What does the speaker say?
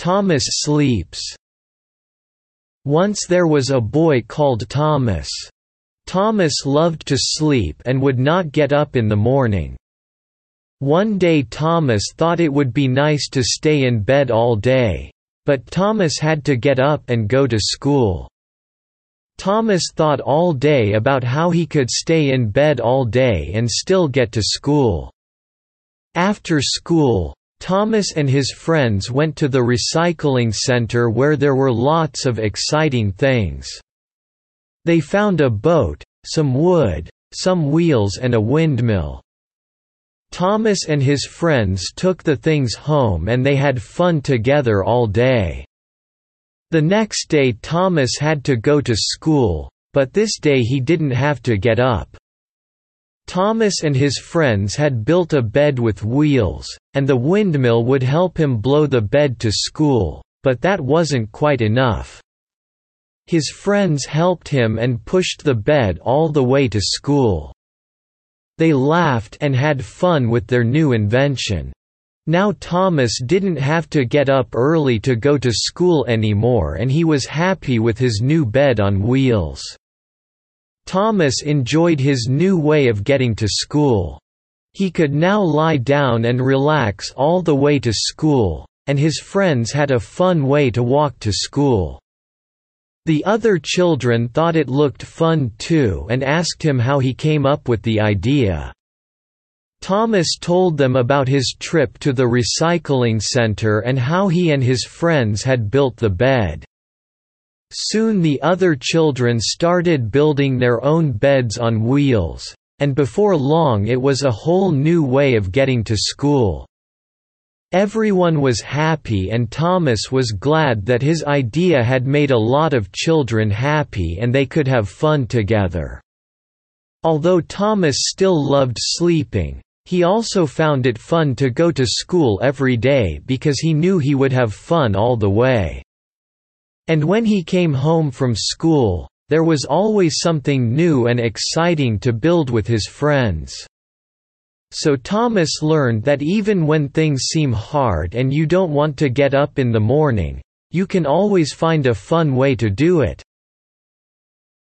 Thomas sleeps. Once there was a boy called Thomas. Thomas loved to sleep and would not get up in the morning. One day Thomas thought it would be nice to stay in bed all day. But Thomas had to get up and go to school. Thomas thought all day about how he could stay in bed all day and still get to school. After school, Thomas and his friends went to the recycling center where there were lots of exciting things. They found a boat, some wood, some wheels and a windmill. Thomas and his friends took the things home and they had fun together all day. The next day Thomas had to go to school, but this day he didn't have to get up. Thomas and his friends had built a bed with wheels, and the windmill would help him blow the bed to school, but that wasn't quite enough. His friends helped him and pushed the bed all the way to school. They laughed and had fun with their new invention. Now Thomas didn't have to get up early to go to school anymore and he was happy with his new bed on wheels. Thomas enjoyed his new way of getting to school. He could now lie down and relax all the way to school, and his friends had a fun way to walk to school. The other children thought it looked fun too and asked him how he came up with the idea. Thomas told them about his trip to the recycling center and how he and his friends had built the bed. Soon the other children started building their own beds on wheels, and before long it was a whole new way of getting to school. Everyone was happy and Thomas was glad that his idea had made a lot of children happy and they could have fun together. Although Thomas still loved sleeping, he also found it fun to go to school every day because he knew he would have fun all the way. And when he came home from school, there was always something new and exciting to build with his friends. So Thomas learned that even when things seem hard and you don't want to get up in the morning, you can always find a fun way to do it.